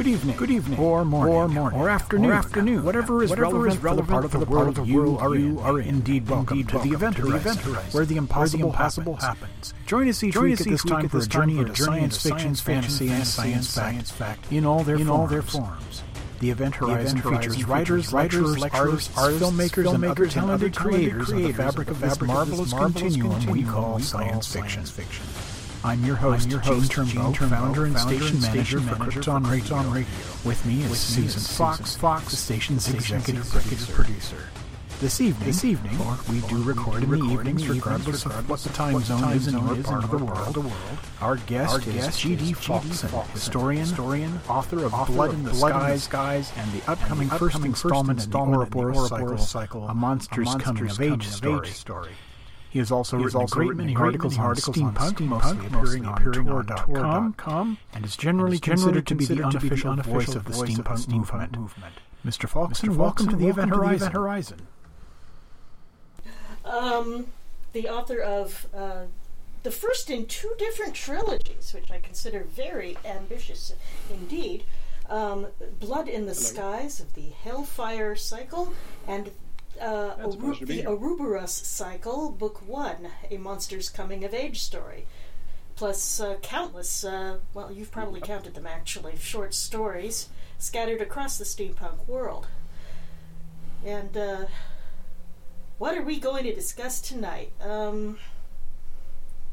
Good evening. Good evening. Or morning. Or morning. Or afternoon. Or afternoon. Whatever is Whatever relevant, is relevant for the part of the world you are in. You are indeed welcome to the event horizon, where the impossible happens. Join us each week at this time for a journey into science fiction, fantasy, and science fact in all their in all their forms. The event horizon features writers, lecturers, artists, filmmakers, and other talented creators of the fabric of this marvelous continuum we call science fiction. I'm your host, your host, Gene Turnbow, founder and station manager for Krypton Radio. With me is Susan Fox, Fox, the station's executive producer. This evening, this evening, we do record in the evenings, regardless of what the time zone is in your part of the world. Our guest is G.D. Falksen, historian, historian, author of Blood in the Skies, and the upcoming first installment in the Ouroboros cycle, A Monster's Coming of Age story. He has also he written a great many articles, on steampunk, mostly appearing on Tor.com, and is generally considered to be the unofficial voice of the steampunk movement. Mr. Falksen, welcome to the Event Horizon. Um, the author of uh, the first in two different trilogies, which I consider very ambitious indeed. Um, Blood in the Skies of the Hellfire Cycle and uh, That's a Oru- pleasure to be the. Ouroboros Cycle, Book One, A Monster's Coming of Age story. Plus uh, countless, uh, well, you've probably counted them actually, short stories scattered across the steampunk world. And uh, what are we going to discuss tonight? Um,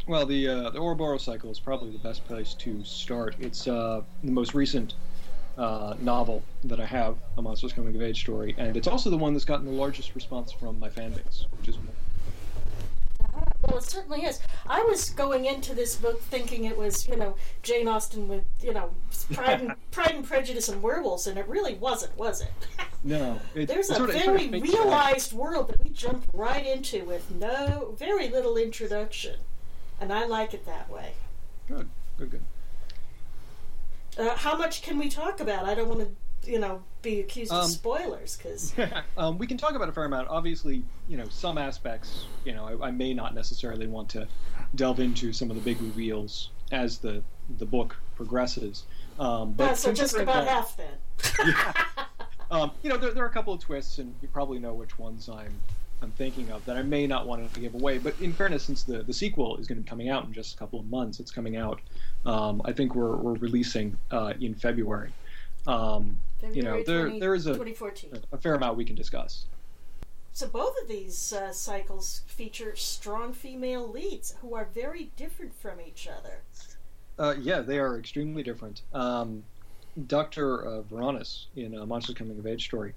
Well, the uh, the Ouroboros cycle is probably the best place to start. It's uh, the most recent uh, novel that I have, a Monsters Coming of Age story, and it's also the one that's gotten the largest response from my fan base, which is well, it certainly is. I was going into this book thinking it was, you know, Jane Austen with, you know, Pride and Pride and Prejudice and werewolves, and it really wasn't, was it? no. It, There's a sort of- it sort of very fits realized world that we jumped right into with no, very little introduction, and I like it that way. Good, good, good. Uh, how much can we talk about? I don't want to, you know, be accused of Um, spoilers because um, we can talk about a fair amount. Obviously, you know, some aspects, you know, I, I may not necessarily want to delve into some of the big reveals as the the book progresses. Um, but so just about that- half then. um, you know, there, there are a couple of twists, and you probably know which ones I'm I'm thinking of that I may not want to give away. But in fairness, since the, the sequel is going to be coming out in just a couple of months, it's coming out. Um, I think we're, we're releasing uh, in February. Um, you know, there 20 there is a, 2014. a fair amount we can discuss. So both of these uh, cycles feature strong female leads who are very different from each other. Uh, yeah, they are extremely different. Um, Dr. Uh, Varanus in uh, Monsters Coming of Age story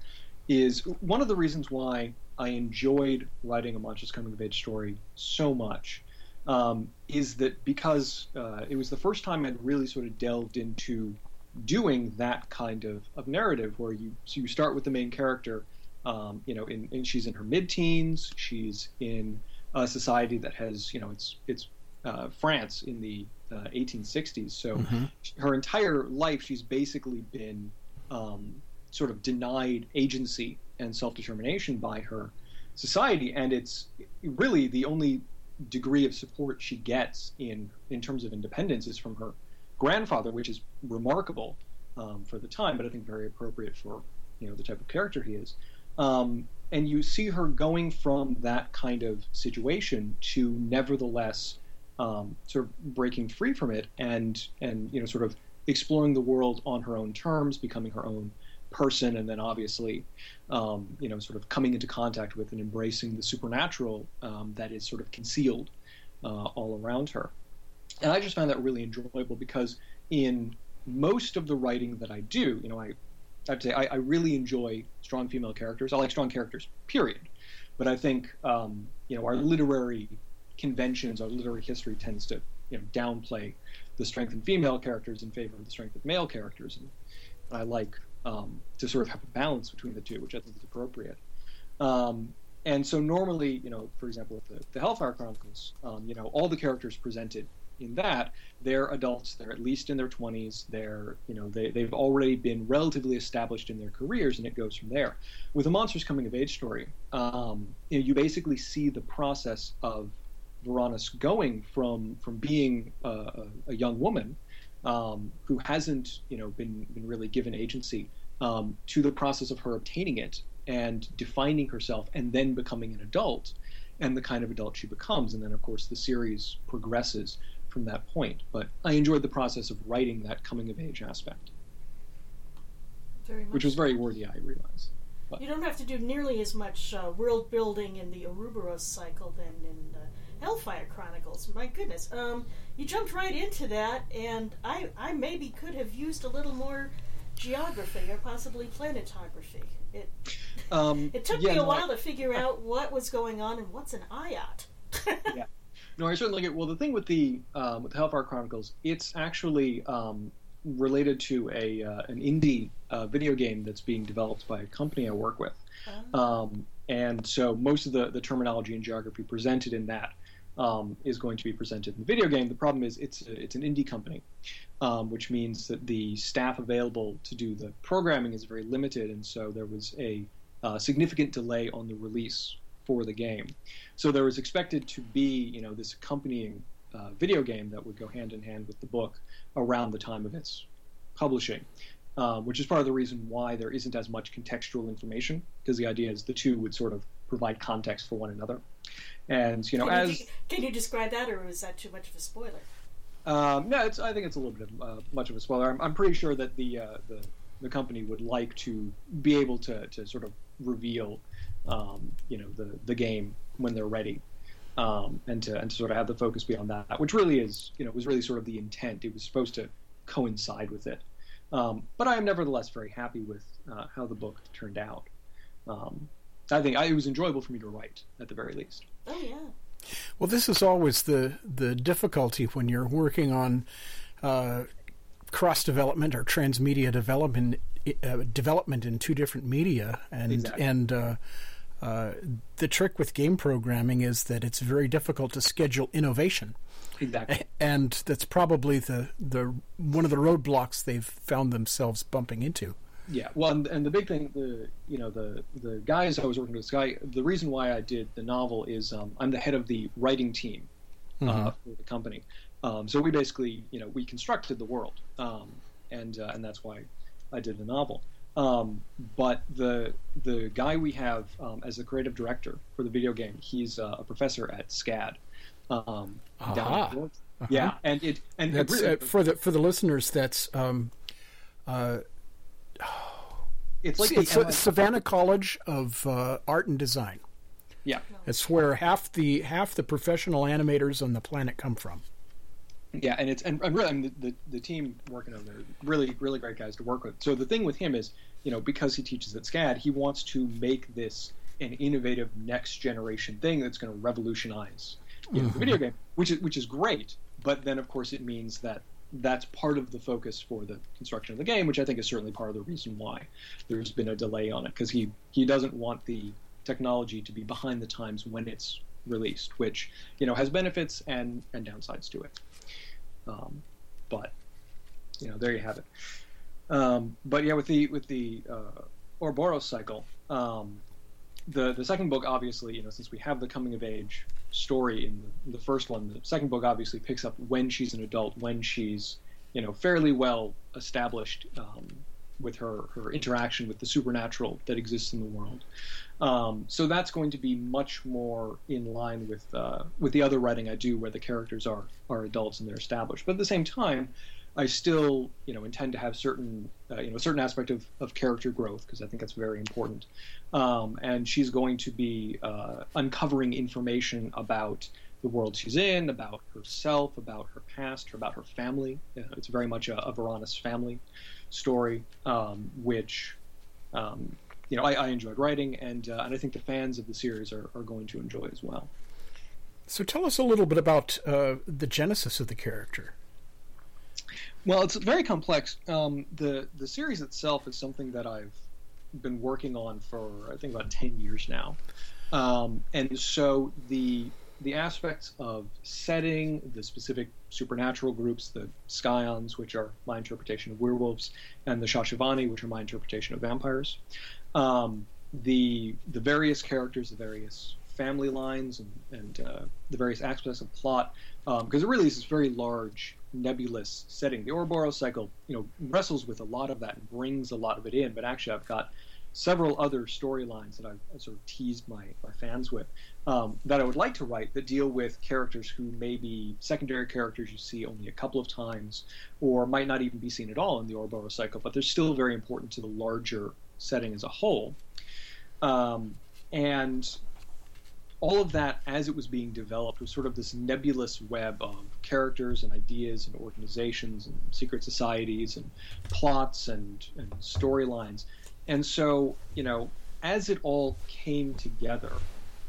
is one of the reasons why I enjoyed writing a Monsters Coming of Age story so much. Um, is that because uh, it was the first time I'd really sort of delved into doing that kind of, of narrative where you so you start with the main character, um, you know, in, in she's in her mid-teens, she's in a society that has you know it's it's uh, France in the uh, 1860s, so her entire life she's basically been um, sort of denied agency and self-determination by her society, and it's really the only degree of support she gets in in terms of independence is from her grandfather, which is remarkable um, for the time, but I think very appropriate for you know the type of character he is. Um, and you see her going from that kind of situation to nevertheless um, sort of breaking free from it and and you know sort of exploring the world on her own terms, becoming her own person, and then obviously, um, you know, sort of coming into contact with and embracing the supernatural um, that is sort of concealed uh, all around her. And I just found that really enjoyable because in most of the writing that I do, you know, I, I have to say I, I really enjoy strong female characters. I like strong characters, period. But I think um, you know our literary conventions, our literary history tends to you know downplay the strength in female characters in favor of the strength of male characters, and I like um, to sort of have a balance between the two, which I think is appropriate. Um, and so normally, you know, for example, with the, the Hellfire Chronicles, um, you know, all the characters presented in that they're adults they're at least in their 20s they're you know they, they've already been relatively established in their careers and it goes from there with a monsters coming of age story um, you, know, you basically see the process of Varanus going from from being a, a young woman um, who hasn't you know been been really given agency um, to the process of her obtaining it and defining herself and then becoming an adult and the kind of adult she becomes and then of course the series progresses from that point. But I enjoyed the process of writing that coming of age aspect, which was very wordy. I realize. But. You don't have to do nearly as much uh, world building in the Ouroboros cycle than in uh, Hellfire Chronicles. My goodness, um, you jumped right into that, and I, I maybe could have used a little more geography or possibly planetography. It, um, it took yeah, me a no, while I, to figure out what was going on and what's an IOT. yeah. No, I certainly get. Well, the thing with the um, with the Hellfire Chronicles, it's actually um, related to a uh, an indie uh, video game that's being developed by a company I work with, oh. um, and so most of the the terminology and geography presented in that um, is going to be presented in the video game. The problem is it's a, it's an indie company, um, which means that the staff available to do the programming is very limited, and so there was a uh, significant delay on the release for the game. So there was expected to be, you know, this accompanying uh, video game that would go hand in hand with the book around the time of its publishing, uh, which is part of the reason why there isn't as much contextual information, because the idea is the two would sort of provide context for one another. And you know, can as you, can you describe that, or is that too much of a spoiler? Um, no, it's, I think it's a little bit of, uh, much of a spoiler. I'm, I'm pretty sure that the, uh, the the company would like to be able to, to sort of reveal um, you know the the game when they're ready, um, and to and to sort of have the focus be on that, which really is you know was really sort of the intent. It was supposed to coincide with it, um, but I am nevertheless very happy with uh, how the book turned out. Um, I think I, it was enjoyable for me to write at the very least. Oh yeah. Well, this is always the the difficulty when you're working on uh, cross development or transmedia development uh, development in two different media, and exactly. and uh, uh, the trick with game programming is that it's very difficult to schedule innovation. Exactly. And that's probably the, the one of the roadblocks they've found themselves bumping into. Yeah, well, and, and the big thing, the you know the the guys I was working with, this guy, the reason why I did the novel is um, I'm the head of the writing team uh, mm-hmm. for the company. Um, so we basically, you know, we constructed the world, um, and uh, and that's why I did the novel. Um, but the the guy we have um, as the creative director for the video game, he's uh, a professor at SCAD. Um, uh-huh. Yeah, and it and it really, uh, for the for the listeners, that's um, uh, it's like it's the, Savannah College of uh, Art and Design. Yeah, it's where half the half the professional animators on the planet come from. Yeah, and it's and, and really, I mean, the, the, the team working on there, really really great guys to work with. So the thing with him is, you know, because he teaches at SCAD, he wants to make this an innovative next generation thing that's going to revolutionize you know, mm-hmm. the video game, which is which is great. But then, of course, it means that that's part of the focus for the construction of the game, which I think is certainly part of the reason why there's been a delay on it because he he doesn't want the technology to be behind the times when it's released, which you know has benefits and and downsides to it. Um, but you know, there you have it. Um, but yeah, with the with the uh, cycle, um, the the second book obviously, you know, since we have the coming of age story in the, first one, the second book obviously picks up when she's an adult, when she's you know fairly well established um, with her her interaction with the supernatural that exists in the world. Um, so that's going to be much more in line with uh, with the other writing I do, where the characters are are adults and they're established. But at the same time, I still you know intend to have certain uh, you know a certain aspect of, of character growth because I think that's very important. Um, and she's going to be uh, uncovering information about the world she's in, about herself, about her past, about her family. Uh, it's very much a, a family story, um, which um, you know I, I, enjoyed writing, and uh, and I think the fans of the series are, are going to enjoy as well. So tell us a little bit about uh, the genesis of the character. Well, it's very complex. Um, the the series itself is something that I've been working on for I think about ten years now, um, and so the the aspects of setting, the specific supernatural groups, the Scions, which are my interpretation of werewolves, and the Shashivani, which are my interpretation of vampires. Um, the the various characters, the various family lines, and, and uh, the various aspects of plot, because um, it really is this very large, nebulous setting. The Ouroboros cycle, you know, wrestles with a lot of that and brings a lot of it in. But actually, I've got several other storylines that I've sort of teased my, my fans with um, that I would like to write that deal with characters who may be secondary characters you see only a couple of times or might not even be seen at all in the Ouroboros cycle, but they're still very important to the larger setting as a whole. Um, and all of that, as it was being developed, was sort of this nebulous web of characters and ideas and organizations and secret societies and plots and, and storylines. And so, you know, as it all came together,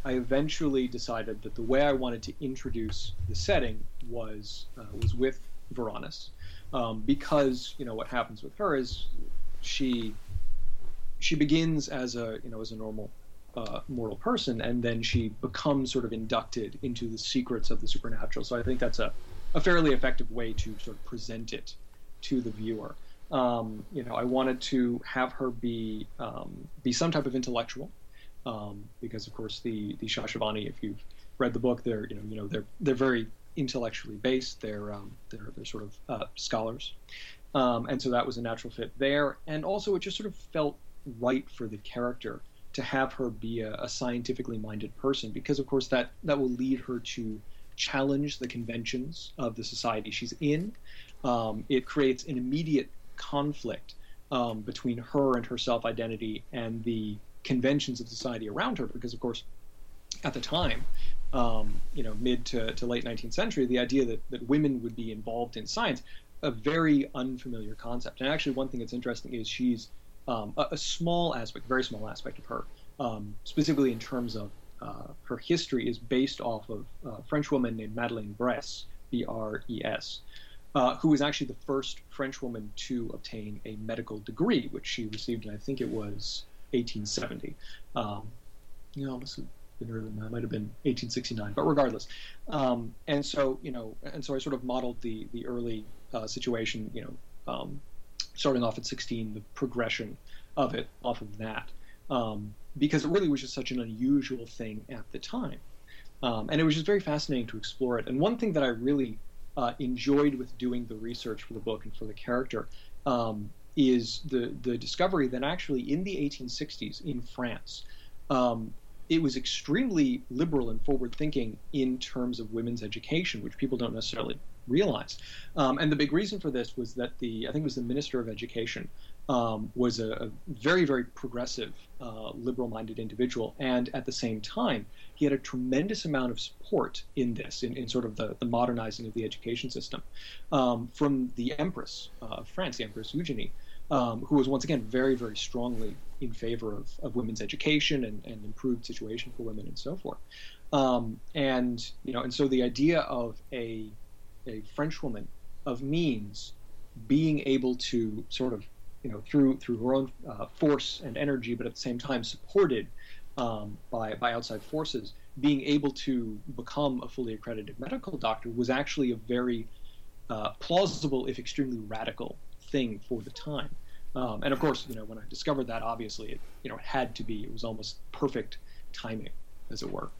I eventually decided that the way I wanted to introduce the setting was uh, was with Varanus, um, because you know what happens with her is she she begins as a you know as a normal uh, mortal person, and then she becomes sort of inducted into the secrets of the supernatural. So I think that's a, a fairly effective way to sort of present it to the viewer. Um, you know, I wanted to have her be um, be some type of intellectual, um, because of course the the Shashivani, if you've read the book, they're you know you know they're they're very intellectually based. They're um, they're they're sort of uh, scholars, um, and so that was a natural fit there. And also, it just sort of felt right for the character to have her be a, a scientifically minded person, because of course that that will lead her to challenge the conventions of the society she's in. Um, it creates an immediate conflict um, between her and her self identity and the conventions of society around her, because of course, at the time, um, you know, mid to, to late 19th century, the idea that, that women would be involved in science, a very unfamiliar concept. And actually, one thing that's interesting is she's um, a, a, small aspect, very small aspect of her, um, specifically in terms of uh, her history, is based off of a French woman named Madeleine Bres, B R E S, uh, who was actually the first French woman to obtain a medical degree, which she received in, I think it was 1870. Um, you know, have been earlier than that. Might have been 1869, but regardless. Um, and so, you know, and so I sort of modeled the the early uh, situation, you know, um, starting off at 16, the progression of it off of that, um, because it really was just such an unusual thing at the time. Um, and it was just very fascinating to explore it. And one thing that I really uh, enjoyed with doing the research for the book and for the character um, is the the discovery that actually in the 1860s in France, um, it was extremely liberal and forward thinking in terms of women's education, which people don't necessarily realize. Um, and the big reason for this was that the I think it was the Minister of Education um, was a, a, very, very progressive, uh, liberal minded individual. And at the same time, he had a tremendous amount of support in this, in, in sort of the, the, modernizing of the education system, um, from the Empress uh, of France, the Empress Eugenie. Um, who was once again very, very strongly in favor of, of women's education and, and improved situation for women and so forth. Um, and you know, and so the idea of a a French woman of means being able to sort of you know, through through her own uh, force and energy, but at the same time supported um, by by outside forces, being able to become a fully accredited medical doctor was actually a very uh, plausible, if extremely radical, thing for the time. Um, and of course, you know, when I discovered that, obviously, it you know it had to be. It was almost perfect timing, as it were.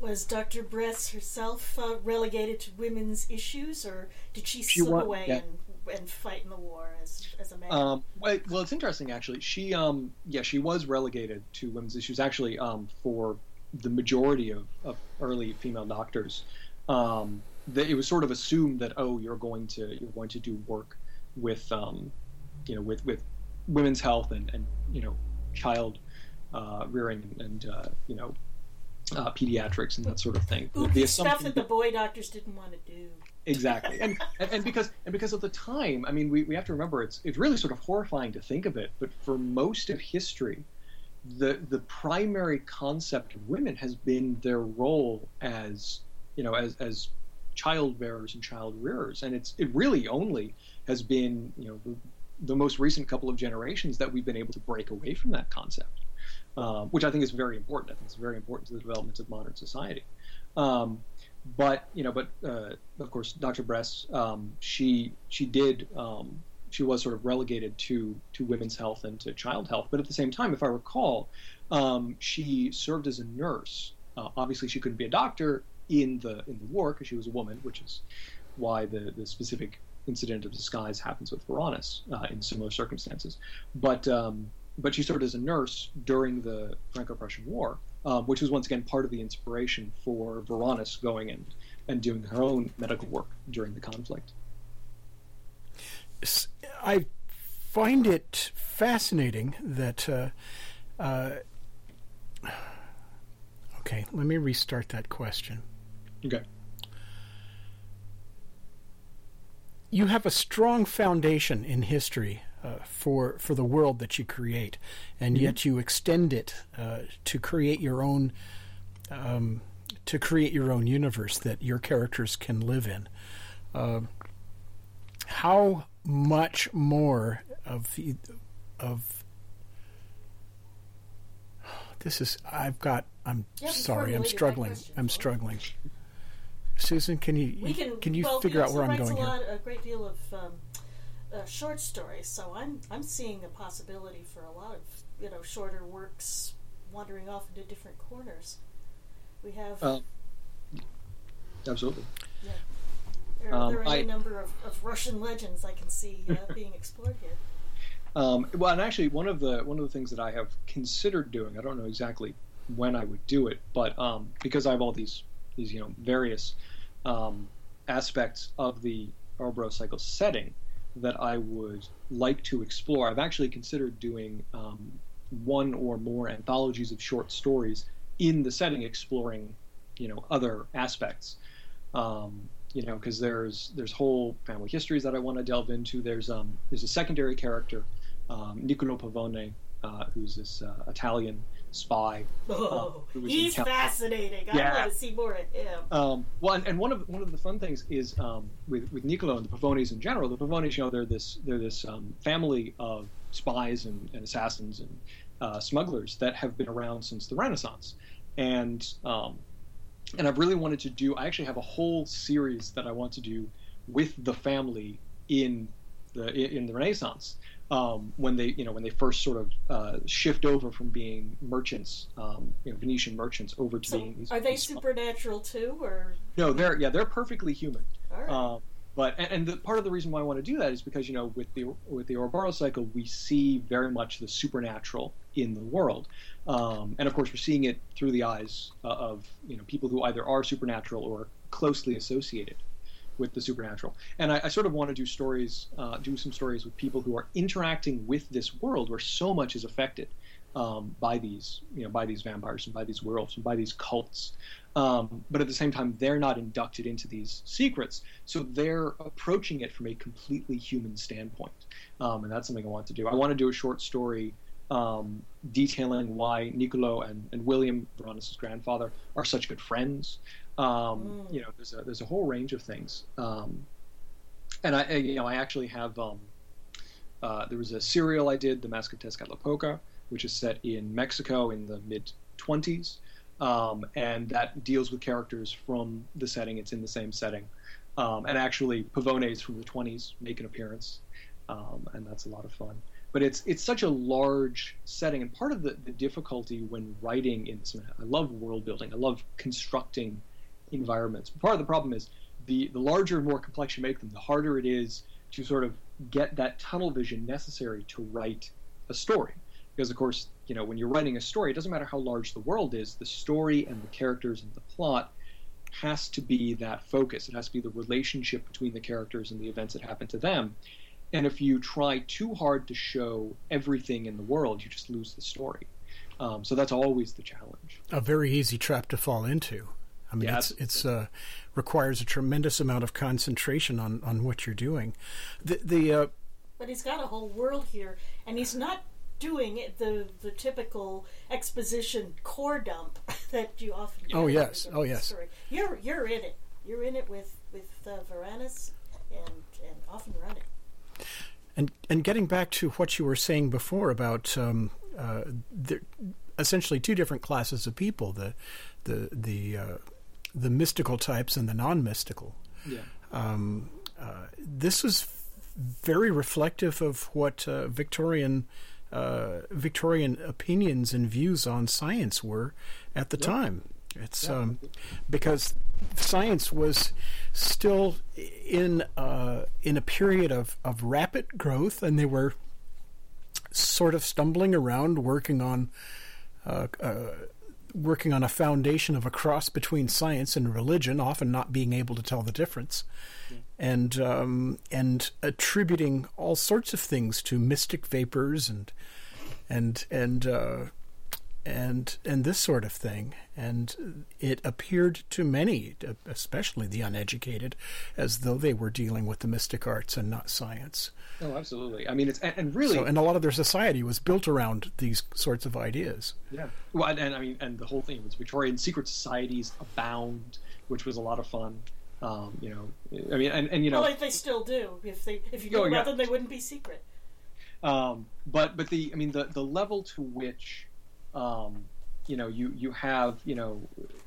Was Dr. Bres herself uh, relegated to women's issues, or did she, she slip away yeah. and and fight in the war as as a man? Um, well, well, it's interesting actually. She, um, yeah, she was relegated to women's issues actually um, for the majority of, of early female doctors. Um, that it was sort of assumed that oh, you're going to you're going to do work with um, you know with with women's health and and you know child uh, rearing and uh, you know uh, pediatrics and that sort of thing. The stuff that the boy doctors didn't want to do. exactly and, and and because and because of the time i mean we, we have to remember it's it's really sort of horrifying to think of it but for most of history the the primary concept of women has been their role as you know as as child bearers and child rearers and it's it really only has been you know the, the most recent couple of generations that we've been able to break away from that concept um, which i think is very important i think it's very important to the development of modern society um, but you know, but uh, of course, Dr. Bres, um, she she did um, she was sort of relegated to to women's health and to child health. But at the same time, if I recall, um, she served as a nurse. Uh, obviously, she couldn't be a doctor in the in the war because she was a woman, which is why the the specific incident of disguise happens with Varanus uh, in similar circumstances. But um, but she served as a nurse during the Franco-Prussian War, um, which was once again part of the inspiration for Varanus going and, and doing her own medical work during the conflict. I find it fascinating that. Uh, uh, okay, let me restart that question. Okay. You have a strong foundation in history uh, for for the world that you create, and yet you extend it uh, to create your own um, to create your own universe that your characters can live in. Uh, how much more of of this is I've got I'm You haven't sorry I'm struggling I'm Phil. struggling. Susan, can you can, can you well, figure out where I'm writes going a here? lot, a great deal of um, uh, short stories, so I'm I'm seeing a possibility for a lot of you know shorter works wandering off into different corners. We have Um, absolutely. yeah, there, um, there are any I- number of, of Russian legends I can see uh, being explored here. Um, well, and actually, one of the one of the things that I have considered doing, I don't know exactly when I would do it, but um, because I have all these these you know various um, aspects of the Ouroboros cycle setting that I would like to explore, I've actually considered doing um, one or more anthologies of short stories in the setting, exploring you know other aspects. Um, you know, because there's there's whole family histories that I want to delve into. There's um there's a secondary character, um, Niccolo Pavone, uh, who's this uh, Italian spy. Oh, was he's fascinating. I want to see more of him. Um, well, and, and one of one of the fun things is um, with with Niccolo and the Pavonis in general. The Pavonis, you know, they're this they're this um, family of spies and, and assassins and uh, smugglers that have been around since the Renaissance, and um, and I've really wanted to do. I actually have a whole series that I want to do with the family in the in the Renaissance. Um, when they, you know, when they first sort of uh, shift over from being merchants, um, you know, Venetian merchants, over to So, being these. are they these supernatural too, or no, they're yeah, they're perfectly human. all right? Um, but and, and the, part of the reason why I want to do that is because you know with the with the Ouroboros cycle we see very much the supernatural in the world, um, and of course we're seeing it through the eyes uh, of you know people who either are supernatural or closely associated with the supernatural. And I, I sort of want to do stories, uh, do some stories with people who are interacting with this world where so much is affected um, by these, you know, by these vampires and by these werewolves and by these cults. Um, but at the same time, they're not inducted into these secrets, so they're approaching it from a completely human standpoint. Um, and that's something I want to do. I want to do a short story um, detailing why Niccolo and, and William, Varanus' grandfather, are such good friends. Um, You know, there's a there's a whole range of things. Um, and I, I- you know, I actually have. Um, uh, there was a serial I did, The Mask of Tezcatlipoca, which is set in Mexico in the mid 20s, um, and that deals with characters from the setting. It's in the same setting, um, and actually Pavones from the 20s make an appearance, um, and that's a lot of fun. But it's it's such a large setting, and part of the, the difficulty when writing in this, I love world building, I love constructing environments. Part of the problem is the the larger and more complex you make them, the harder it is to sort of get that tunnel vision necessary to write a story. Because of course, you know, when you're writing a story, it doesn't matter how large the world is, the story and the characters and the plot has to be that focus. It has to be the relationship between the characters and the events that happen to them. And if you try too hard to show everything in the world, you just lose the story. Um, so that's always the challenge. A very easy trap to fall into. I mean, Yeah, it's it's uh, requires a tremendous amount of concentration on, on what you're doing. The the uh, But he's got a whole world here, and he's not doing it the the typical exposition core dump that you often. Do Oh, yes. Oh, yes. story. You're you're in it. You're in it with with uh, Varanus, and and often running. And and getting back to what you were saying before about um, uh, the, essentially two different classes of people the the the uh, the mystical types and the non-mystical. Yeah. Um, uh, this was very reflective of what uh, Victorian uh, Victorian opinions and views on science were at the time. It's Yeah. um, because science was still in uh, in a period of, of rapid growth, and they were sort of stumbling around, working on uh, uh, working on a foundation of a cross between science and religion, often not being able to tell the difference, and um, and attributing all sorts of things to mystic vapors and and and uh, and and this sort of thing. And it appeared to many, especially the uneducated, as though they were dealing with the mystic arts and not science. Oh, absolutely. I mean, it's and, and really, So, and a lot of their society was built around these sorts of ideas. yeah. Well, and, and I mean, and the whole thing was Victorian secret societies abound, which was a lot of fun. Um, you know, I mean, and, and you know, well, they, they still do. If they if you knew Oh, yeah. them, they wouldn't be secret. um, but but the I mean the the level to which um, you know you you have you know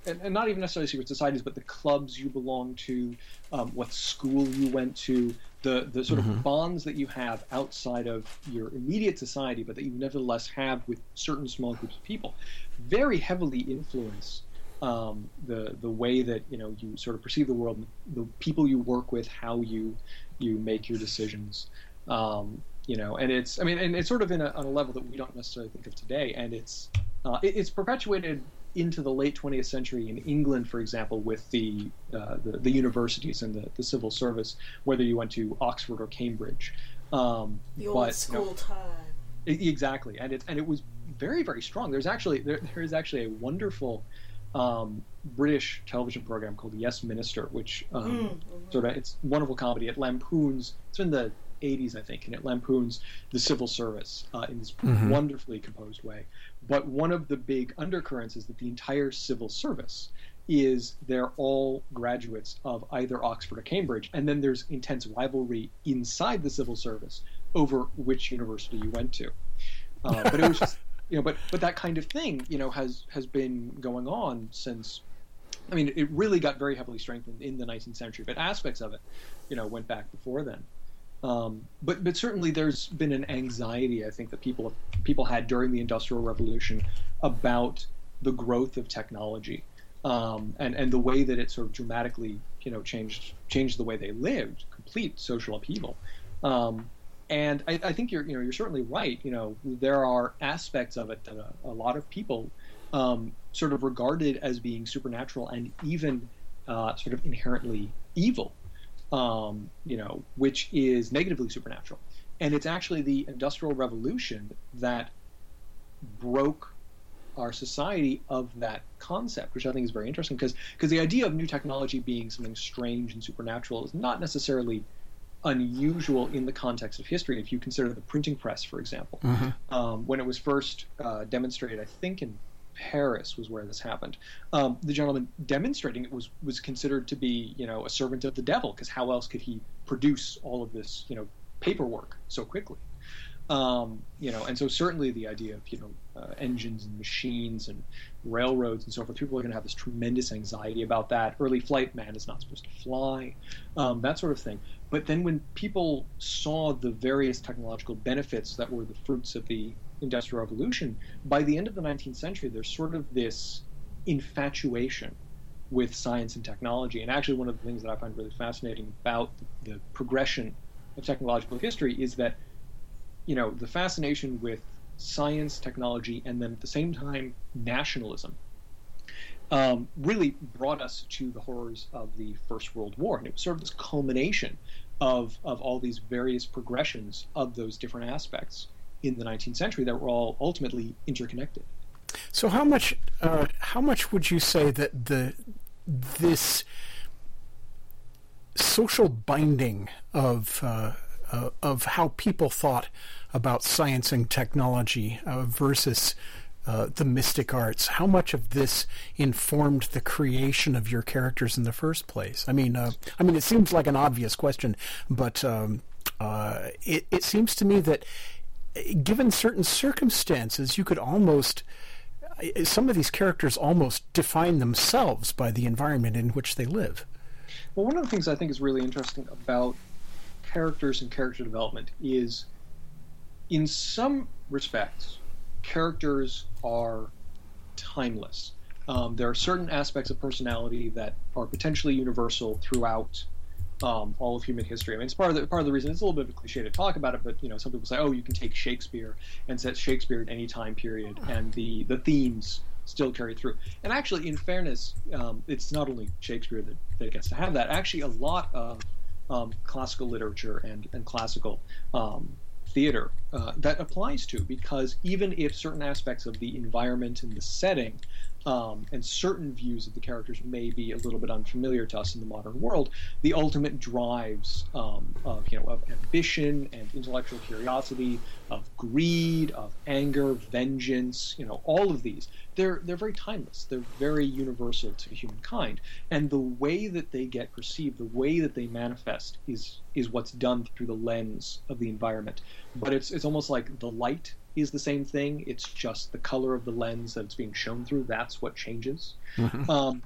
and, and not even necessarily secret societies but the clubs you belong to um, what school you went to the the sort of bonds that you have outside of your immediate society but that you nevertheless have with certain small groups of people very heavily influence um, the the way that you know you sort of perceive the world, the people you work with, how you you make your decisions. Um, you know, and it's I mean, and it's sort of in a, on a level that we don't necessarily think of today, and it's uh, it, it's perpetuated into the late 20th century in England, for example, with the uh, the, the universities and the, the civil service, whether you went to Oxford or Cambridge. Um, The old but, you know, school time. Exactly, and it and it was very very strong. There's actually there, there is actually a wonderful um, British television program called Yes Minister, which um, sort of it's wonderful comedy. It lampoons. It's in the 80s, I think, and it lampoons the civil service uh, in this wonderfully composed way. But one of the big undercurrents is that the entire civil service is they're all graduates of either Oxford or Cambridge, and then there's intense rivalry inside the civil service over which university you went to. Uh, but it was just, you know, but but that kind of thing, you know, has has been going on since. I mean, it really got very heavily strengthened in the 19th century, but aspects of it, you know, went back before then. Um, but but certainly there's been an anxiety I think that people people had during the Industrial Revolution about the growth of technology um, and and the way that it sort of dramatically you know changed changed the way they lived, complete social upheaval. Um, and I, I think you're you know you're certainly right. You know there are aspects of it that a, a lot of people um, sort of regarded as being supernatural and even uh, sort of inherently evil um, you know, which is negatively supernatural. And it's actually the Industrial Revolution that broke our society of that concept, which I think is very interesting because because the idea of new technology being something strange and supernatural is not necessarily unusual in the context of history. If you consider the printing press, for example, um, when it was first uh, demonstrated, I think in Paris was where this happened. Um, the gentleman demonstrating it was was considered to be, you know, a servant of the devil because how else could he produce all of this, you know, paperwork so quickly? Um, you know, and so certainly the idea of you know uh, engines and machines and railroads and so forth, people are going to have this tremendous anxiety about that. Early flight, man is not supposed to fly, um, that sort of thing. But then when people saw the various technological benefits that were the fruits of the Industrial Revolution, by the end of the 19th century, there's sort of this infatuation with science and technology. And actually, one of the things that I find really fascinating about the, progression of technological history is that you know the fascination with science, technology, and then at the same time nationalism um, really brought us to the horrors of the First World War, and it was sort of this culmination of of all these various progressions of those different aspects in the 19th century that were all ultimately interconnected. So how much uh, how much would you say that the this social binding of uh, uh, of how people thought about science and technology uh, versus uh, the mystic arts. How much of this informed the creation of your characters in the first place? I mean, I mean, it seems like an obvious question, but um, it, it seems to me that given certain circumstances, you could almost some of these characters almost define themselves by the environment in which they live. Well, one of the things I think is really interesting about characters and character development is, in some respects, characters are timeless. Um, there are certain aspects of personality that are potentially universal throughout um, all of human history. I mean, it's part of the part of the reason it's a little bit of a cliche to talk about it, but you know, some people say, oh, you can take Shakespeare and set Shakespeare at any time period, and the the themes still carry through. And actually, in fairness, um, it's not only Shakespeare that, that gets to have that. Actually, a lot of um, classical literature and and classical um, theater uh, that applies to because even if certain aspects of the environment and the setting um, and certain views of the characters may be a little bit unfamiliar to us in the modern world, the ultimate drives um, of you know of ambition and intellectual curiosity, of greed, of anger, vengeance, you know, all of these they're they're very timeless. They're very universal to humankind, and the way that they get perceived, the way that they manifest, is is what's done through the lens of the environment. But it's it's almost like the light is the same thing. It's just the color of the lens that it's being shown through. That's what changes. Mm-hmm. Um,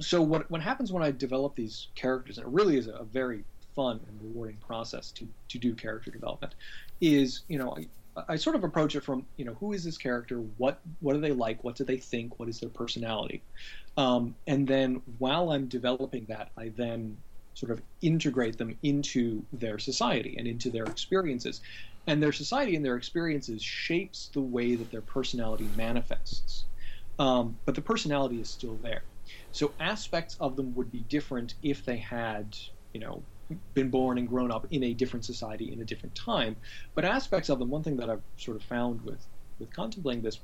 so what what happens when I develop these characters, and it really is a, a very fun and rewarding process to to do character development, is you know I sort of approach it from you know who is this character, what what do they like, what do they think, what is their personality, um, and then while I'm developing that, I then sort of integrate them into their society and into their experiences, and their society and their experiences shapes the way that their personality manifests, um, but the personality is still there. So aspects of them would be different if they had you know been born and grown up in a different society in a different time. But aspects of them, one thing that I've sort of found with with contemplating this,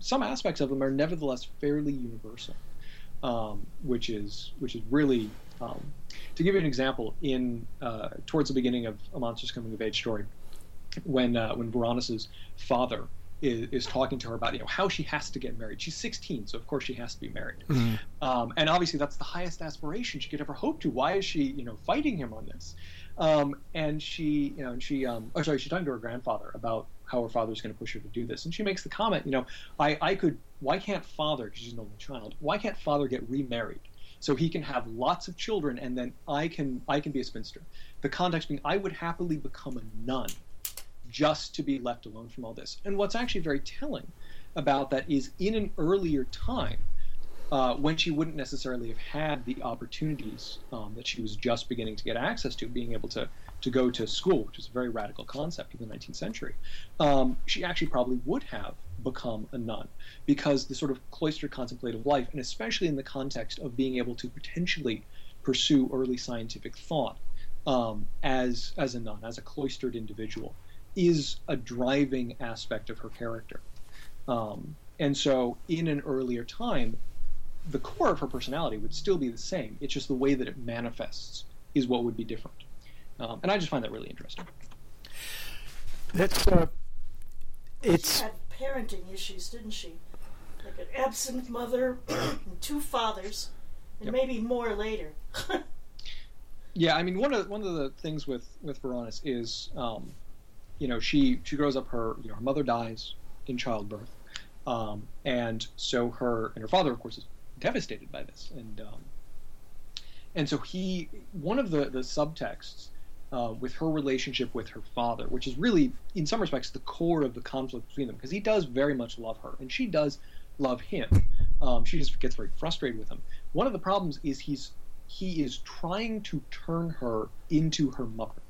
some aspects of them are nevertheless fairly universal, um, which is which is really um, to give you an example in uh, towards the beginning of a monsters coming of age story, when uh, when Varanus's father is, is talking to her about you know how she has to get married. She's 16, so of course she has to be married. Mm-hmm. Um, and obviously that's the highest aspiration she could ever hope to. Why is she you know fighting him on this? Um, and she you know and she um, oh sorry she's talking to her grandfather about how her father's going to push her to do this, and she makes the comment you know I I could why can't father because she's an only child why can't father get remarried? so he can have lots of children and then I can I can be a spinster. The context being I would happily become a nun just to be left alone from all this. And what's actually very telling about that is in an earlier time, uh, when she wouldn't necessarily have had the opportunities um, that she was just beginning to get access to, being able to, to go to school, which is a very radical concept in the 19th century, um, she actually probably would have become a nun because the sort of cloistered contemplative life, and especially in the context of being able to potentially pursue early scientific thought um, as as a nun, as a cloistered individual, is a driving aspect of her character. Um, and so, in an earlier time, the core of her personality would still be the same. It's just the way that it manifests is what would be different. Um, and I just find that really interesting. That's uh, it's she had parenting issues, didn't she? Like an absent mother, and two fathers, and yep. maybe more later. yeah, I mean one of one of the things with with Varanus is um, you know, she she grows up. Her you know her mother dies in childbirth, um, and so her and her father, of course, is devastated by this, and um, and so he one of the the subtexts uh, with her relationship with her father, which is really in some respects the core of the conflict between them, because he does very much love her, and she does love him. Um, she just gets very frustrated with him. One of the problems is he's he is trying to turn her into her mother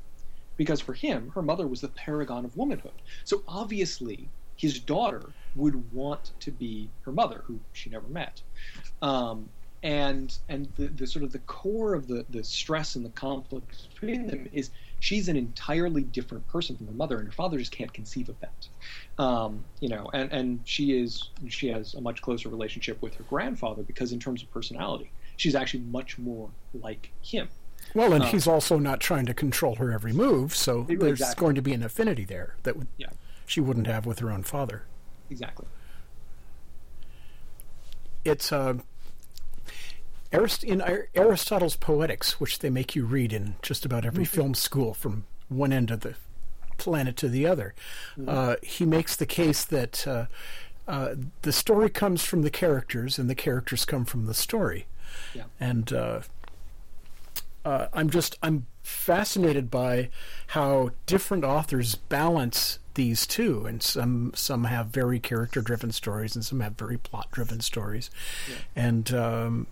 because for him, her mother was the paragon of womanhood. So obviously, his daughter would want to be her mother, who she never met. Um, and and the, the sort of the core of the, the stress and the conflict between them is she's an entirely different person from her mother, and her father just can't conceive of that. Um, you know, and, and she is she has a much closer relationship with her grandfather because in terms of personality, she's actually much more like him. Well, and um, he's also not trying to control her every move, so there's going to be an affinity there that would, yeah. she wouldn't have with her own father. Exactly. It's uh, Arist- in Aristotle's Poetics, which they make you read in just about every mm-hmm. film school from one end of the planet to the other, mm-hmm. uh, he makes the case that uh, uh, the story comes from the characters and the characters come from the story. Yeah. And uh, I'm just I'm fascinated by how different authors balance these two, and some some have very character driven stories, and some have very plot driven stories, yeah. and um,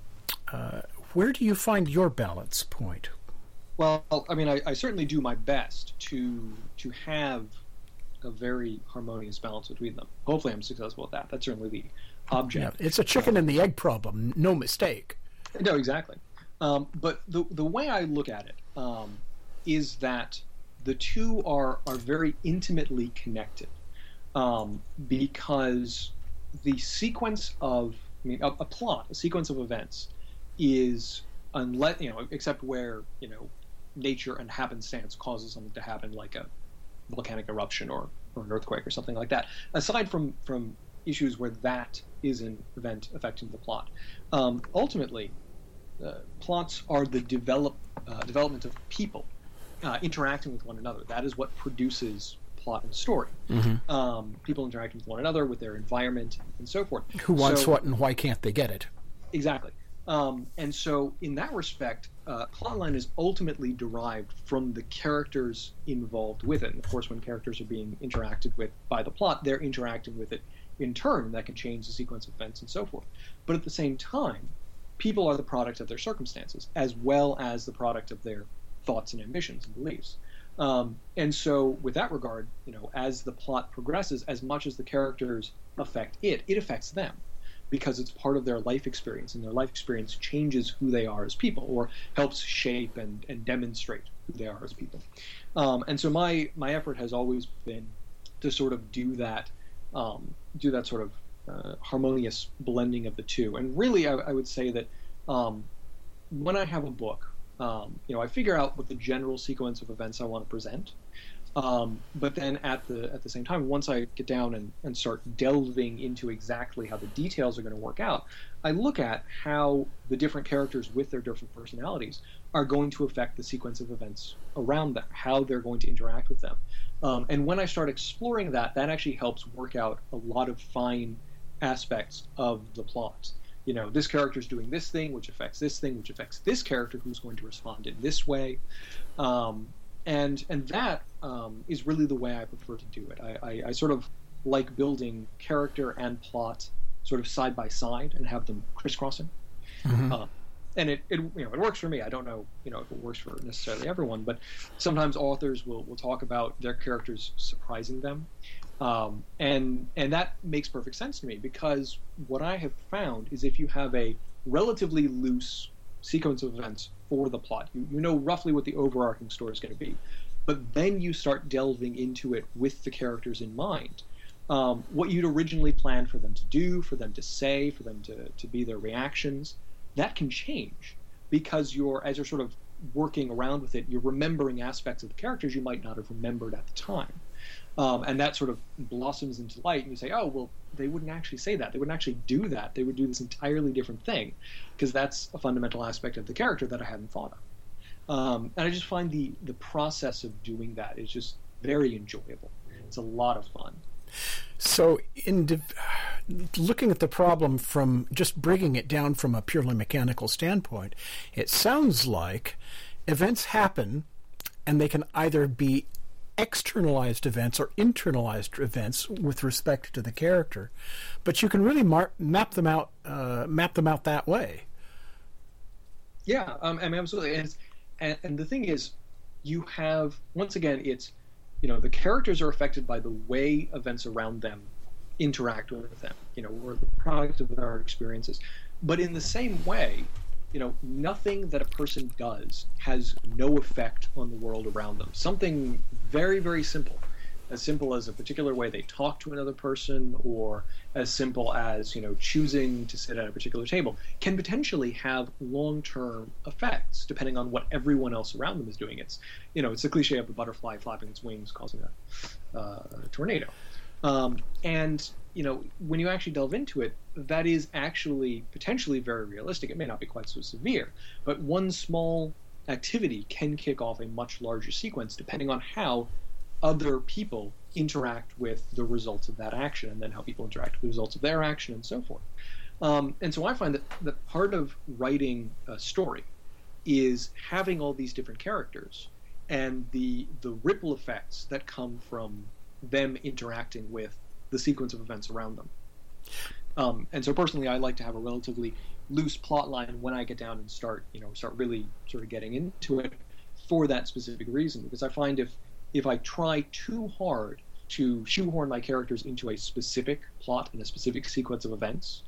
uh, where do you find your balance point? Well, I mean, I, I, certainly do my best to to have a very harmonious balance between them. Hopefully, I'm successful at that. That's certainly the object. Yeah, it's a chicken and the egg problem, no mistake. No, exactly. Um, but the the way I look at it um, is that the two are are very intimately connected. Um, because the sequence of I mean a, a plot, a sequence of events is unless you know except where you know nature and happenstance causes something to happen like a volcanic eruption or, or an earthquake or something like that. Aside from from issues where that is an event affecting the plot. Um, ultimately uh, plots are the develop uh, development of people uh, interacting with one another that is what produces plot and story mm-hmm. um, people interacting with one another with their environment and so forth who wants so, what and why can't they get it exactly um, and so, in that respect, uh, plotline is ultimately derived from the characters involved with it. And of course, when characters are being interacted with by the plot, they're interacting with it in turn. That can change the sequence of events and so forth. But at the same time, people are the product of their circumstances, as well as the product of their thoughts and ambitions and beliefs. Um, and so, with that regard, you know, as the plot progresses, as much as the characters affect it, it affects them because it's part of their life experience, and their life experience changes who they are as people, or helps shape and, and demonstrate who they are as people. Um, and so my my effort has always been to sort of do that, um, do that sort of uh, harmonious blending of the two. And really, I, I would say that um, when I have a book, um, you know, I figure out what the general sequence of events I want to present, um, but then at the at the same time, once I get down and, and start delving into exactly how the details are going to work out, I look at how the different characters with their different personalities are going to affect the sequence of events around them, how they're going to interact with them. Um, and when I start exploring that, that actually helps work out a lot of fine aspects of the plot. You know, this character is doing this thing, which affects this thing, which affects this character who's going to respond in this way. Um, and and that um, is really the way I prefer to do it. I, I, I, sort of like building character and plot sort of side by side and have them crisscrossing. Mm-hmm. Uh, and it, it you know it works for me. I don't know you know if it works for necessarily everyone, but sometimes authors will, will talk about their characters surprising them, um, and and that makes perfect sense to me because what I have found is if you have a relatively loose sequence of events for the plot. You, you know roughly what the overarching story is going to be. But then you start delving into it with the characters in mind. Um, what you'd originally planned for them to do, for them to say, for them to, to be their reactions, that can change because you're, as you're sort of working around with it, you're remembering aspects of the characters you might not have remembered at the time. Um, and that sort of blossoms into light, and you say, "Oh, well, they wouldn't actually say that. They wouldn't actually do that. They would do this entirely different thing," because that's a fundamental aspect of the character that I hadn't thought of. Um, and I just find the the process of doing that is just very enjoyable. It's a lot of fun. So, in de- looking at the problem from just bringing it down from a purely mechanical standpoint, it sounds like events happen and they can either be externalized events or internalized events with respect to the character, but you can really mar- map them out uh, map them out that way. Yeah, um, I mean absolutely, and, and and the thing is, you have once again it's you know the characters are affected by the way events around them interact with them. You know, we're the product of our experiences. But in the same way, you know, nothing that a person does has no effect on the world around them. Something very, very simple, as simple as a particular way they talk to another person, or as simple as, you know, choosing to sit at a particular table, can potentially have long term effects depending on what everyone else around them is doing. It's, you know, it's the cliche of a butterfly flapping its wings causing a, uh, a tornado. Um, and you know, when you actually delve into it, that is actually potentially very realistic. It may not be quite so severe, but one small activity can kick off a much larger sequence depending on how other people interact with the results of that action and then how people interact with the results of their action and so forth. Um, and so I find that, that part of writing a story is having all these different characters and the the ripple effects that come from them interacting with the sequence of events around them. Um, and so personally, I like to have a relatively loose plot line when I get down and start, you know, start really sort of getting into it for that specific reason. Because I find if if I try too hard to shoehorn my characters into a specific plot and a specific sequence of events,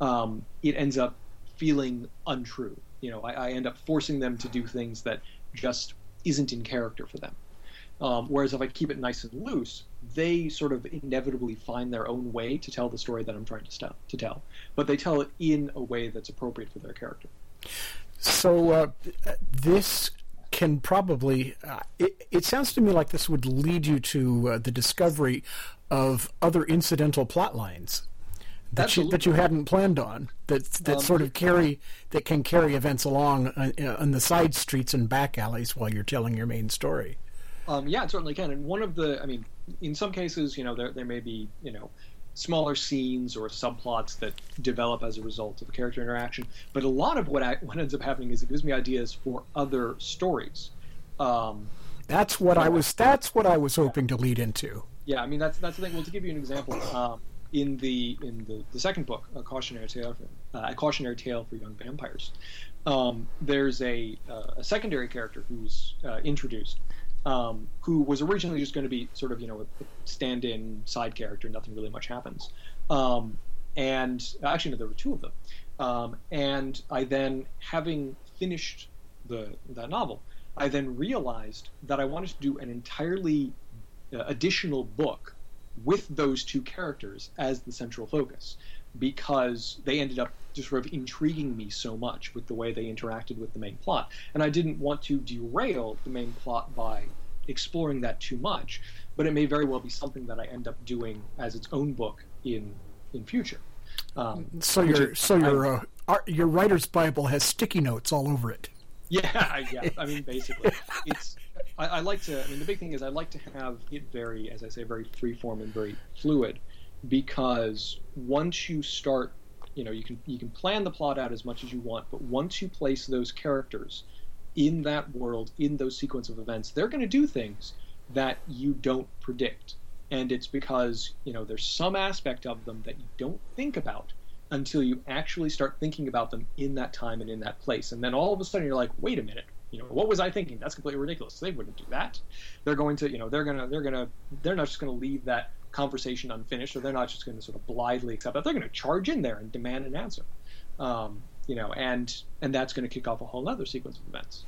um, it ends up feeling untrue. You know, I, I end up forcing them to do things that just isn't in character for them. Um, whereas if I keep it nice and loose, they sort of inevitably find their own way to tell the story that I'm trying to, st- to tell. But they tell it in a way that's appropriate for their character. So uh, this can probably. Uh, it, it, sounds to me like this would lead you to uh, the discovery of other incidental plot lines that you, that you hadn't planned on that that um, sort of carry that can carry events along uh, on the side streets and back alleys while you're telling your main story. Um, yeah, it certainly can. And one of the, I mean, in some cases, you know, there, there may be, you know, smaller scenes or subplots that develop as a result of a character interaction. But a lot of what I, what ends up happening is it gives me ideas for other stories. Um, that's what I was. That's what I was hoping to lead into. Yeah, I mean that's that's the thing. Well, to give you an example, um, in the in the, the second book, a cautionary tale, for, uh, a cautionary tale for young vampires, um, there's a uh, a secondary character who's uh, introduced, um, who was originally just going to be sort of you know a stand-in side character. Nothing really much happens. Um, and actually, no, there were two of them. Um, and I then, having finished the that novel, I then realized that I wanted to do an entirely uh, additional book with those two characters as the central focus because they ended up just sort of intriguing me so much with the way they interacted with the main plot. And I didn't want to derail the main plot by exploring that too much, but it may very well be something that I end up doing as its own book in in future. Um, so your so your uh, your writer's Bible has sticky notes all over it. Yeah, yeah. I mean, basically, it's. I, I, like to. I mean, the big thing is I like to have it very, as I say, very freeform and very fluid because once you start you know you can you can plan the plot out as much as you want but once you place those characters in that world in those sequence of events they're going to do things that you don't predict. And it's because you know there's some aspect of them that you don't think about until you actually start thinking about them in that time and in that place. And then all of a sudden you're like wait a minute. You know what was i thinking? That's completely ridiculous. They wouldn't do that. They're going to you know they're going to they're going to they're not just going to leave that conversation unfinished, or they're not just going to sort of blithely accept that. They're going to charge in there and demand an answer. Um, you know, and and that's going to kick off a whole other sequence of events.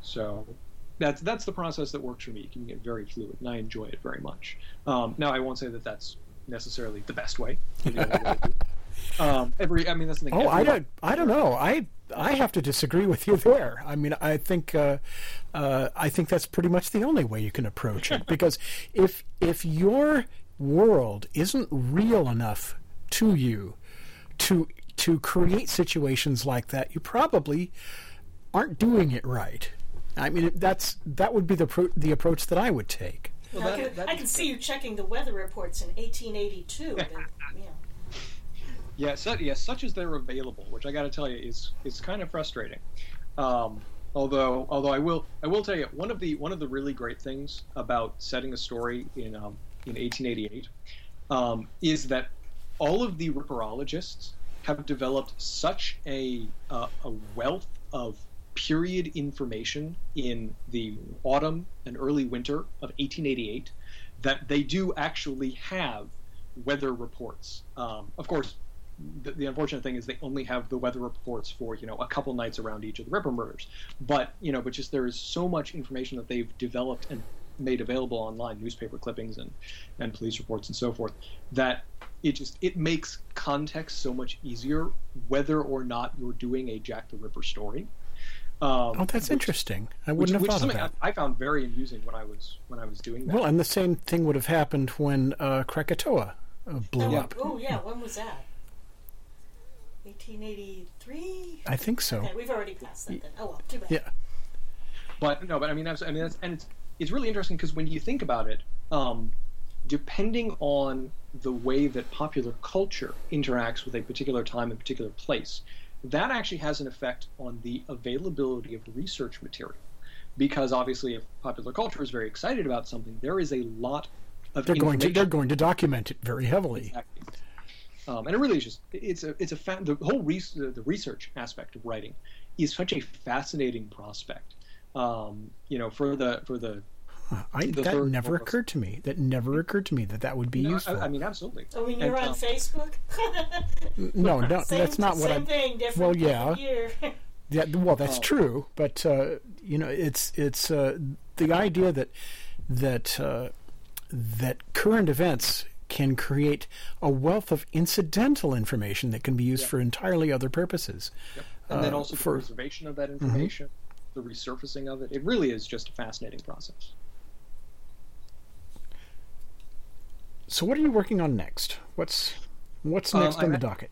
So that's that's the process that works for me. It can get very fluid, and I enjoy it very much. Um, now, I won't say that that's necessarily the best way. um, every, I mean, that's the thing. Oh, I don't, I don't know. I I have to disagree with you there. I mean, I think uh, uh, I think that's pretty much the only way you can approach it because if if you're world isn't real enough to you to to create situations like that, you probably aren't doing it right. I mean, that's that would be the pro- the approach that I would take. Well, that, I, can, I can see you checking the weather reports in 1882. yeah. Yeah, so, yeah, such as they're available, which I got to tell you is is kind of frustrating. Um, although, although I will I will tell you one of the one of the really great things about setting a story in um, in 1888 um, is that all of the ripperologists have developed such a, uh, a wealth of period information in the autumn and early winter of 1888 that they do actually have weather reports. Um, of course, the, the, unfortunate thing is they only have the weather reports for you know a couple nights around each of the Ripper murders. But you know, but just there is so much information that they've developed and made available online, newspaper clippings and and police reports and so forth, that it just it makes context so much easier whether or not you're doing a Jack the Ripper story. Um, oh, that's which, interesting. I wouldn't which, have thought of that. I, I, found very amusing when I was when I was doing that. Well, and the same thing would have happened when uh, Krakatoa uh, blew oh, up. Oh yeah, when was that? 1883. I think so. Okay, we've already passed that. Then. Oh well, too bad. Yeah. But no, but I mean, I mean, that's, and it's it's really interesting because when you think about it, um, depending on the way that popular culture interacts with a particular time and particular place, that actually has an effect on the availability of research material. Because obviously, if popular culture is very excited about something, there is a lot of they're going to they're going to document it very heavily. Exactly. Um, and it really is just it's a it's a fa- the whole re- the research aspect of writing is such a fascinating prospect. Um, you know, for the for the I, that never occurred to me. That never occurred to me that that would be no, useful. I, I, mean, absolutely. I mean, you're and, on um, Facebook. no, no, same, that's not what I. Same thing, different. Well, yeah. yeah, well, that's oh. true, but uh, you know, it's it's uh, the idea that that uh, that current events can create a wealth of incidental information that can be used for entirely other purposes. Yep. And then uh, also for, preservation of that mm-hmm. information, mm-hmm. The resurfacing of it. It really is just a fascinating process. So, what are you working on next? What's what's um, next um, on the docket?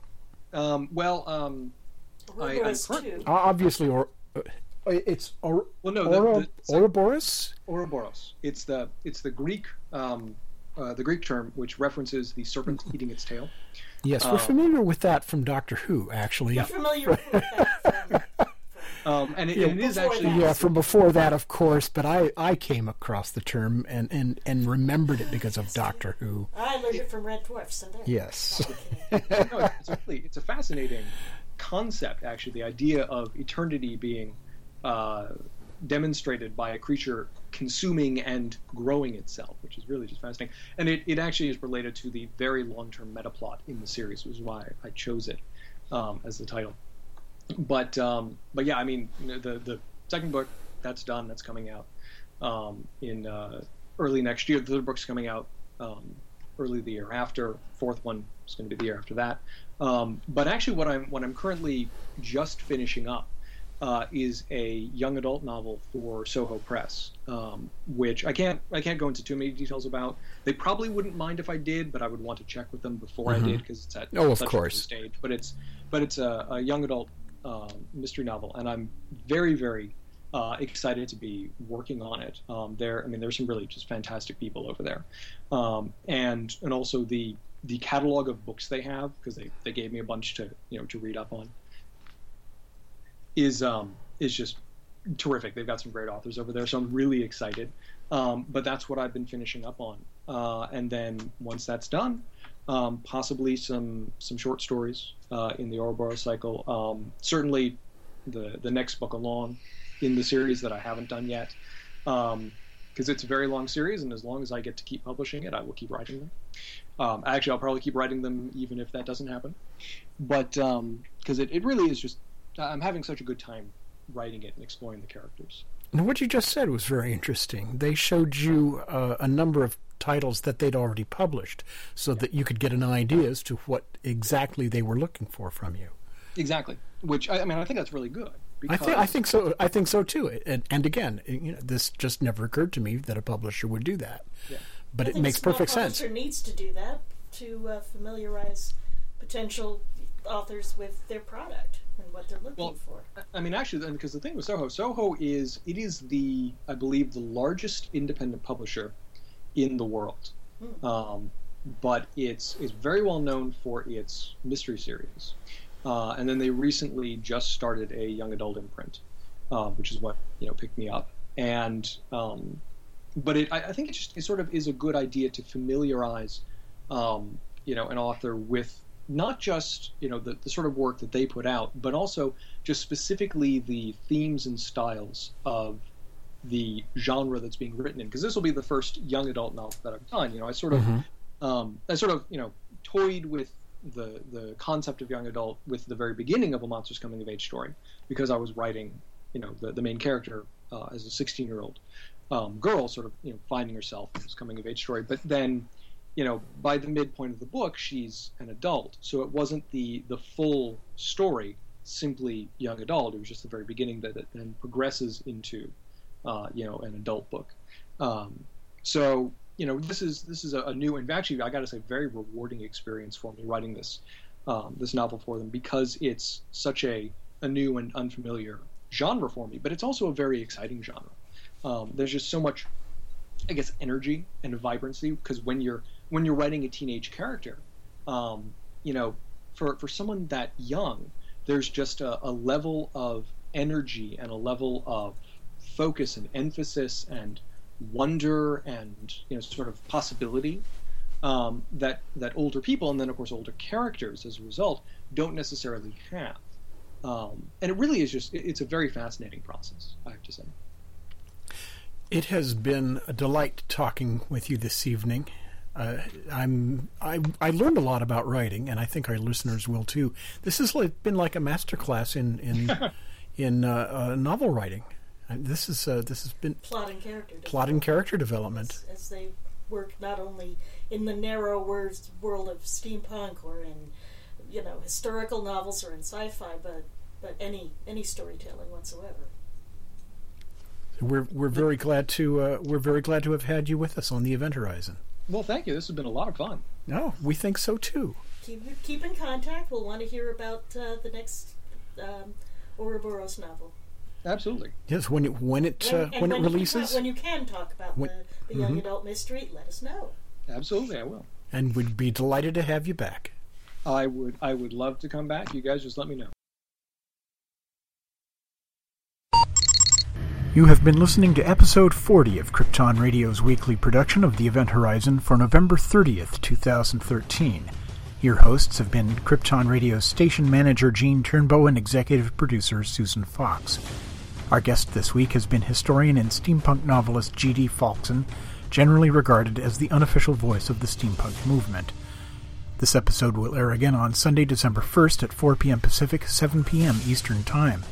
Um, well, um, I, I obviously, or uh, it's or, well, no, the, the, Ouroboros. Ouroboros. It's the it's the Greek um, uh, the Greek term which references the serpent eating its tail. Yes, we're um, familiar with that from Doctor Who, actually. You're familiar with that. Um, and, it, yeah, and it is actually yeah from before that, of course. But I, I came across the term and, and, and remembered it because of Doctor Who. I learned it from Red Dwarf. So there. Yes. no, it's, a really, it's a fascinating concept, actually. The idea of eternity being uh, demonstrated by a creature consuming and growing itself, which is really just fascinating. And it, it actually is related to the very long term meta plot in the series, which is why I chose it um, as the title. But um, but yeah, I mean the the second book that's done, that's coming out um, in uh, early next year. The third book's coming out um, early the year after. Fourth one is going to be the year after that. Um, but actually, what I'm what I'm currently just finishing up uh, is a young adult novel for Soho Press, um, which I can't I can't go into too many details about. They probably wouldn't mind if I did, but I would want to check with them before mm-hmm. I did because it's at oh, of course. a stage. But it's but it's a, a young adult uh, mystery novel, and I'm very very uh, excited to be working on it. Um, there, I mean, there's some really just fantastic people over there, um, and and also the the catalog of books they have because they, they gave me a bunch to you know to read up on is um, is just terrific. They've got some great authors over there, so I'm really excited. Um, but that's what I've been finishing up on, uh, and then once that's done, um, possibly some some short stories uh, in the Ouroboros cycle. Um, certainly, the the next book along in the series that I haven't done yet, because um, it's a very long series, and as long as I get to keep publishing it, I will keep writing them. Um, actually, I'll probably keep writing them even if that doesn't happen. But because um, it, it really is just I'm having such a good time writing it and exploring the characters. And what you just said was very interesting. They showed you uh, a number of titles that they'd already published, so yeah. that you could get an idea as to what exactly they were looking for from you. Exactly. Which I, I mean, I think that's really good. I think I think so. I think so too. And, and again, you know, this just never occurred to me that a publisher would do that. Yeah. But I it makes perfect sense. A publisher needs to do that to uh, familiarize potential authors with their product and what they're looking well, for. I mean, actually, because the thing with Soho, Soho is it is the I believe the largest independent publisher in the world, hmm. um, but it's it's very well known for its mystery series, uh, and then they recently just started a young adult imprint, uh, which is what you know picked me up, and um, but it, I, I, think it just it sort of is a good idea to familiarize, um, you know, an author with not just you know the, the sort of work that they put out, but also just specifically the themes and styles of the genre that's being written in. Because this will be the first young adult novel that I've done. You know, I sort of mm-hmm. um, I sort of you know toyed with the the concept of young adult with the very beginning of a monsters coming of age story because I was writing you know the, the main character uh, as a 16 year old um, girl sort of you know finding herself in this coming of age story but then you know by the midpoint of the book she's an adult so it wasn't the the full story simply young adult it was just the very beginning that it then progresses into uh, you know an adult book um, so you know this is this is a, a new and actually I got to say very rewarding experience for me writing this um, this novel for them because it's such a a new and unfamiliar genre for me, but it's also a very exciting genre. Um, there's just so much, I guess, energy and vibrancy because when you're when you're writing a teenage character, um, you know, for for someone that young, there's just a, a level of energy and a level of focus and emphasis and wonder and you know sort of possibility um, that that older people and then of course older characters as a result don't necessarily have. Um, and it really is just it's a very fascinating process, I have to say. It has been a delight talking with you this evening. Uh, I'm I, I learned a lot about writing, and I think our listeners will too. This has like, been like a masterclass in in in uh, uh, novel writing. And this is uh, this has been plot and character plot and character development as, as, they work not only in the narrow world of steampunk or in you know historical novels or in sci-fi, but but any any storytelling whatsoever. We're we're very glad to uh, we're very glad to have had you with us on the Event Horizon. Well, thank you. This has been a lot of fun. No, we think so too. Keep keep in contact. We'll want to hear about uh, the next um, Ouroboros novel. Absolutely. Yes, when it when it uh, when, when, it releases. when you can talk about when, the, the young mm-hmm. adult mystery, let us know. Absolutely, I will. And we'd be delighted to have you back. I would I would love to come back. You guys just let me know. You have been listening to episode 40 of Krypton Radio's weekly production of the Event Horizon for November 30th, 2013. Your hosts have been Krypton Radio's station manager Gene Turnbow and executive producer Susan Fox. Our guest this week has been historian and steampunk novelist G.D. Falksen, generally regarded as the unofficial voice of the steampunk movement. This episode will air again on Sunday, December 1st at 4 p.m. Pacific, 7 p.m. Eastern Time.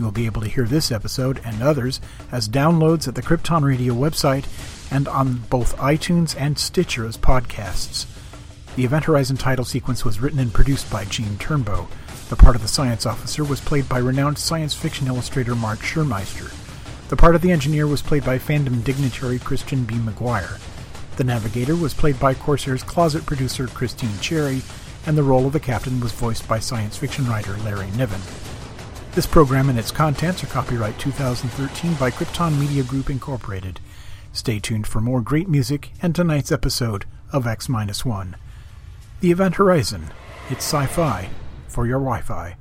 You will be able to hear this episode and others as downloads at the Krypton Radio website and on both iTunes and Stitcher as podcasts. The Event Horizon title sequence was written and produced by Gene Turnbow. The part of the science officer was played by renowned science fiction illustrator Mark Schurmeister. The part of the engineer was played by fandom dignitary Christian B. McGuire. The navigator was played by Corsair's closet producer Christine Cherry, and the role of the captain was voiced by science fiction writer Larry Niven. This program and its contents are copyright 2013 by Krypton Media Group Incorporated. Stay tuned for more great music and tonight's episode of X 1. The Event Horizon. It's sci fi for your Wi Fi.